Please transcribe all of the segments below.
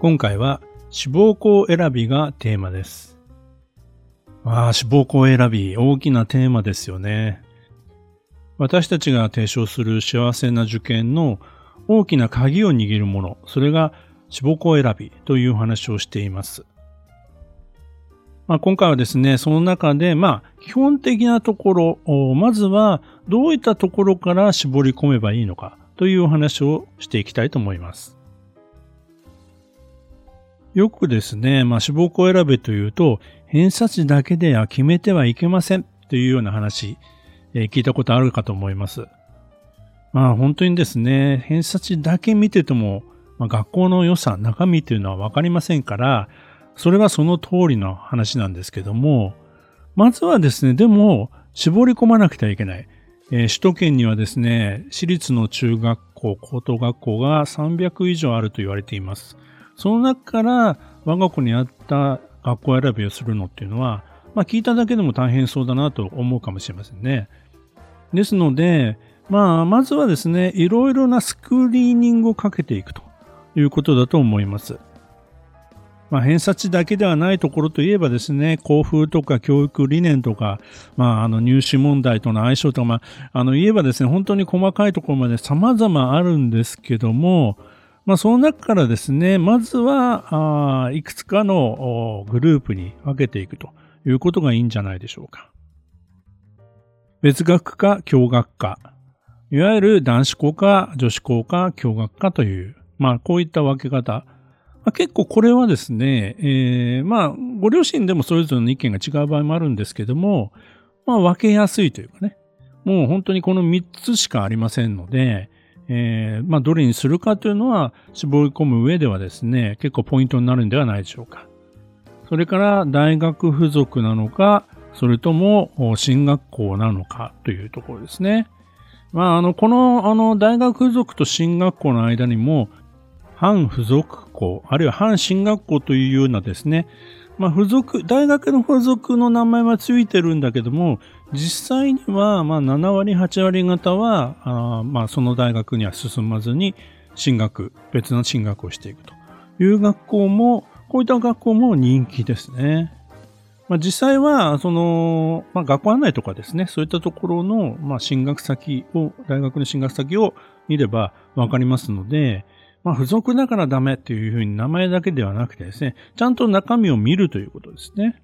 今回は志望校選びがテーマです。ああ、志望校選び、大きなテーマですよね。私たちが提唱する幸せな受験の大きな鍵を握るもの、それが志望校選びという話をしています。まあ、今回はですね、その中で、まあ、基本的なところ、まずはどういったところから絞り込めばいいのかというお話をしていきたいと思います。よくですね、まあ、志望校選べというと、偏差値だけでは決めてはいけませんというような話、えー、聞いたことあるかと思います。まあ本当にですね、偏差値だけ見てても、まあ、学校の良さ、中身というのはわかりませんから、それはその通りの話なんですけども、まずはですね、でも、絞り込まなくてはいけない。えー、首都圏にはですね、私立の中学校、高等学校が300以上あると言われています。その中から我が子に合った学校選びをするのっていうのは、まあ聞いただけでも大変そうだなと思うかもしれませんね。ですので、まあまずはですね、いろいろなスクリーニングをかけていくということだと思います。まあ、偏差値だけではないところといえばですね、校風とか教育理念とか、まあ、あの入試問題との相性とか、まあ、あの言えばですね、本当に細かいところまで様々あるんですけども、まあ、その中からですね、まずは、あいくつかのグループに分けていくということがいいんじゃないでしょうか。別学科、共学科。いわゆる男子校か女子校か共学科という、まあ、こういった分け方。まあ、結構これはですね、えー、まあ、ご両親でもそれぞれの意見が違う場合もあるんですけども、まあ、分けやすいというかね。もう本当にこの3つしかありませんので、えー、まあ、どれにするかというのは絞り込む上ではですね、結構ポイントになるんではないでしょうか。それから大学付属なのか、それとも進学校なのかというところですね。まあ、あの、この、あの、大学付属と進学校の間にも、反付属校、あるいは反進学校というようなですね、まあ、付属、大学の付属の名前はついてるんだけども、実際には、まあ、7割、8割方は、あまあ、その大学には進まずに、進学、別の進学をしていくという学校も、こういった学校も人気ですね。まあ、実際は、その、まあ、学校案内とかですね、そういったところの、まあ、進学先を、大学の進学先を見ればわかりますので、まあ、付属だからダメっていうふうに名前だけではなくてですね、ちゃんと中身を見るということですね。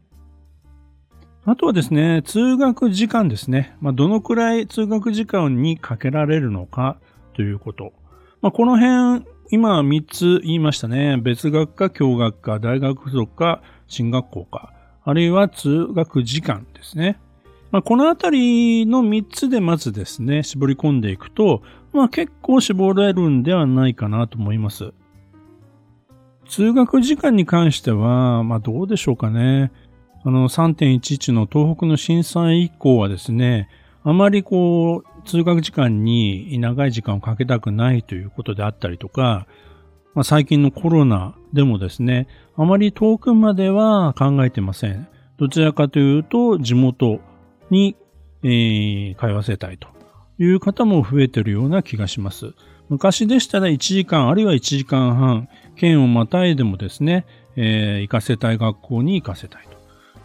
あとはですね、通学時間ですね。まあ、どのくらい通学時間にかけられるのかということ。まあ、この辺、今3つ言いましたね。別学科、共学科、大学付属科、進学校か。あるいは通学時間ですね。まあ、このあたりの3つでまずですね、絞り込んでいくと、まあ、結構絞れるんではないかなと思います。通学時間に関しては、まあどうでしょうかね。あの、3.11の東北の震災以降はですね、あまりこう、通学時間に長い時間をかけたくないということであったりとか、まあ、最近のコロナでもですね、あまり遠くまでは考えてません。どちらかというと、地元に、えー、通わせたいという方も増えているような気がします。昔でしたら1時間あるいは1時間半、県をまたいでもですね、えー、行かせたい学校に行かせたいと。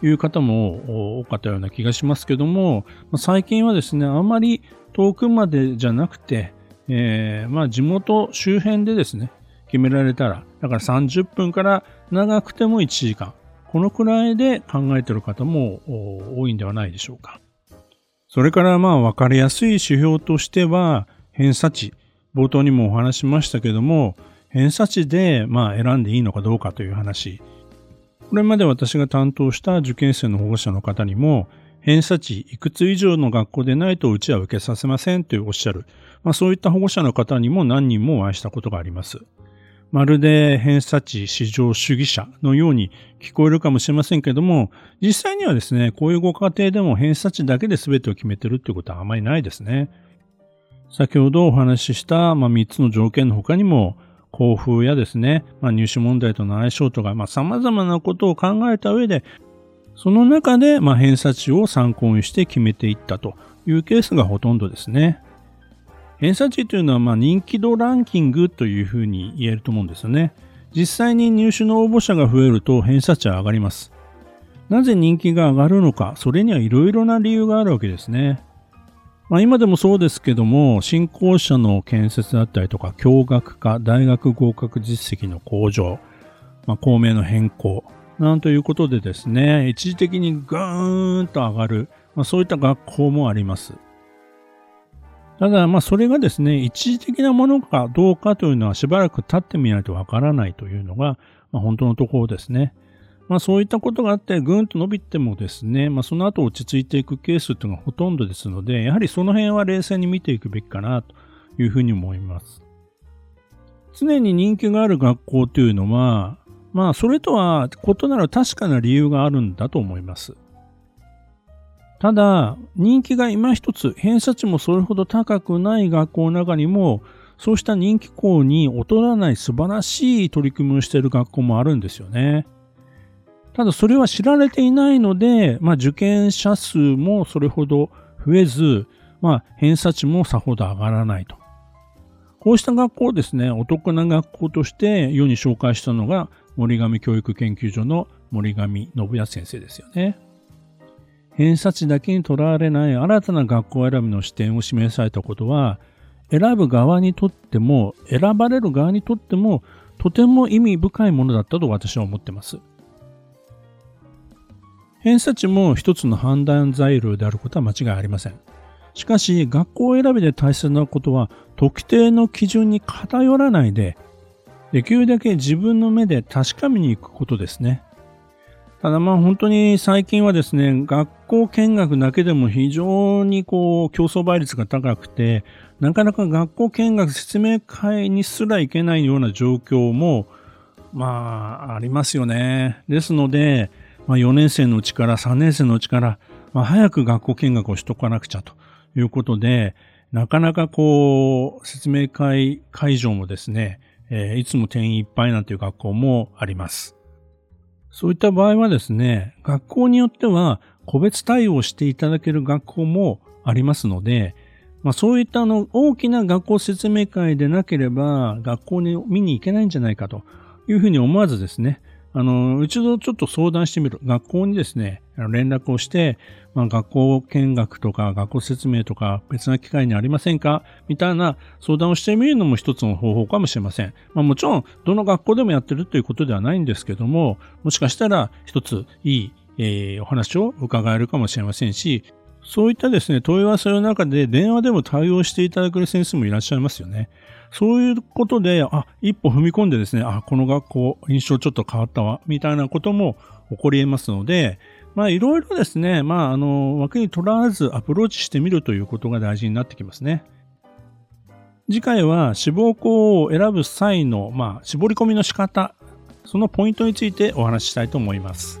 いう方も多かったような気がしますけども、最近はですね、あまり遠くまでじゃなくて、えー、まあ地元周辺でですね、決められたら、だから30分から長くても1時間、このくらいで考えている方も多いんではないでしょうか。それからまあ分かりやすい指標としては、偏差値。冒頭にもお話しましたけども、偏差値でまあ選んでいいのかどうかという話。これまで私が担当した受験生の保護者の方にも、偏差値いくつ以上の学校でないとうちは受けさせませんとおっしゃる、まあ、そういった保護者の方にも何人もお会いしたことがあります。まるで偏差値至上主義者のように聞こえるかもしれませんけども、実際にはですね、こういうご家庭でも偏差値だけで全てを決めてるってことはあまりないですね。先ほどお話しした、まあ、3つの条件の他にも、交付やですね、まあ、入試問題との相性とか、まあ、様々なことを考えた上で、その中で、ま、偏差値を参考にして決めていったというケースがほとんどですね。偏差値というのは、まあ、人気度ランキングというふうに言えると思うんですよね。実際に入試の応募者が増えると偏差値は上がります。なぜ人気が上がるのか、それにはいろいろな理由があるわけですね。まあ、今でもそうですけども、新校舎の建設だったりとか、共学化、大学合格実績の向上、まあ、公明の変更、なんということでですね、一時的にぐーんと上がる、まあ、そういった学校もあります。ただ、まあ、それがですね、一時的なものかどうかというのはしばらく経ってみないとわからないというのが、まあ、本当のところですね。まあそういったことがあってぐんと伸びてもですね、まあその後落ち着いていくケースっていうのがほとんどですので、やはりその辺は冷静に見ていくべきかなというふうに思います。常に人気がある学校というのは、まあそれとは異なる確かな理由があるんだと思います。ただ、人気が今一つ、偏差値もそれほど高くない学校の中にも、そうした人気校に劣らない素晴らしい取り組みをしている学校もあるんですよね。ただそれは知られていないので、まあ、受験者数もそれほど増えず、まあ、偏差値もさほど上がらないと。こうした学校をですね、お得な学校として世に紹介したのが森上教育研究所の森上信也先生ですよね。偏差値だけにとらわれない新たな学校選びの視点を示されたことは、選ぶ側にとっても、選ばれる側にとっても、とても意味深いものだったと私は思っています。偏差値も一つの判断材料であることは間違いありません。しかし、学校選びで大切なことは、特定の基準に偏らないで、できるだけ自分の目で確かめに行くことですね。ただまあ本当に最近はですね、学校見学だけでも非常にこう競争倍率が高くて、なかなか学校見学説明会にすら行けないような状況も、まあありますよね。ですので、まあ、4年生のうちから3年生のうちから、まあ、早く学校見学をしとかなくちゃということで、なかなかこう、説明会会場もですね、えー、いつも定員いっぱいなんていう学校もあります。そういった場合はですね、学校によっては個別対応していただける学校もありますので、まあ、そういったあの大きな学校説明会でなければ学校に見に行けないんじゃないかというふうに思わずですね、あの、一度ちょっと相談してみる。学校にですね、連絡をして、まあ、学校見学とか学校説明とか別な機会にありませんか？みたいな相談をしてみるのも一つの方法かもしれません。まあ、もちろん、どの学校でもやってるということではないんですけども、もしかしたら一ついい、えー、お話を伺えるかもしれませんし、そういったですね、問い合わせの中で電話でも対応していただける先生もいらっしゃいますよね。そういうことで、あ、一歩踏み込んでですね、あ、この学校、印象ちょっと変わったわ、みたいなことも起こり得ますので、まあ、いろいろですね、まあ、あの、枠にとらわずアプローチしてみるということが大事になってきますね。次回は志望校を選ぶ際の、まあ、絞り込みの仕方、そのポイントについてお話ししたいと思います。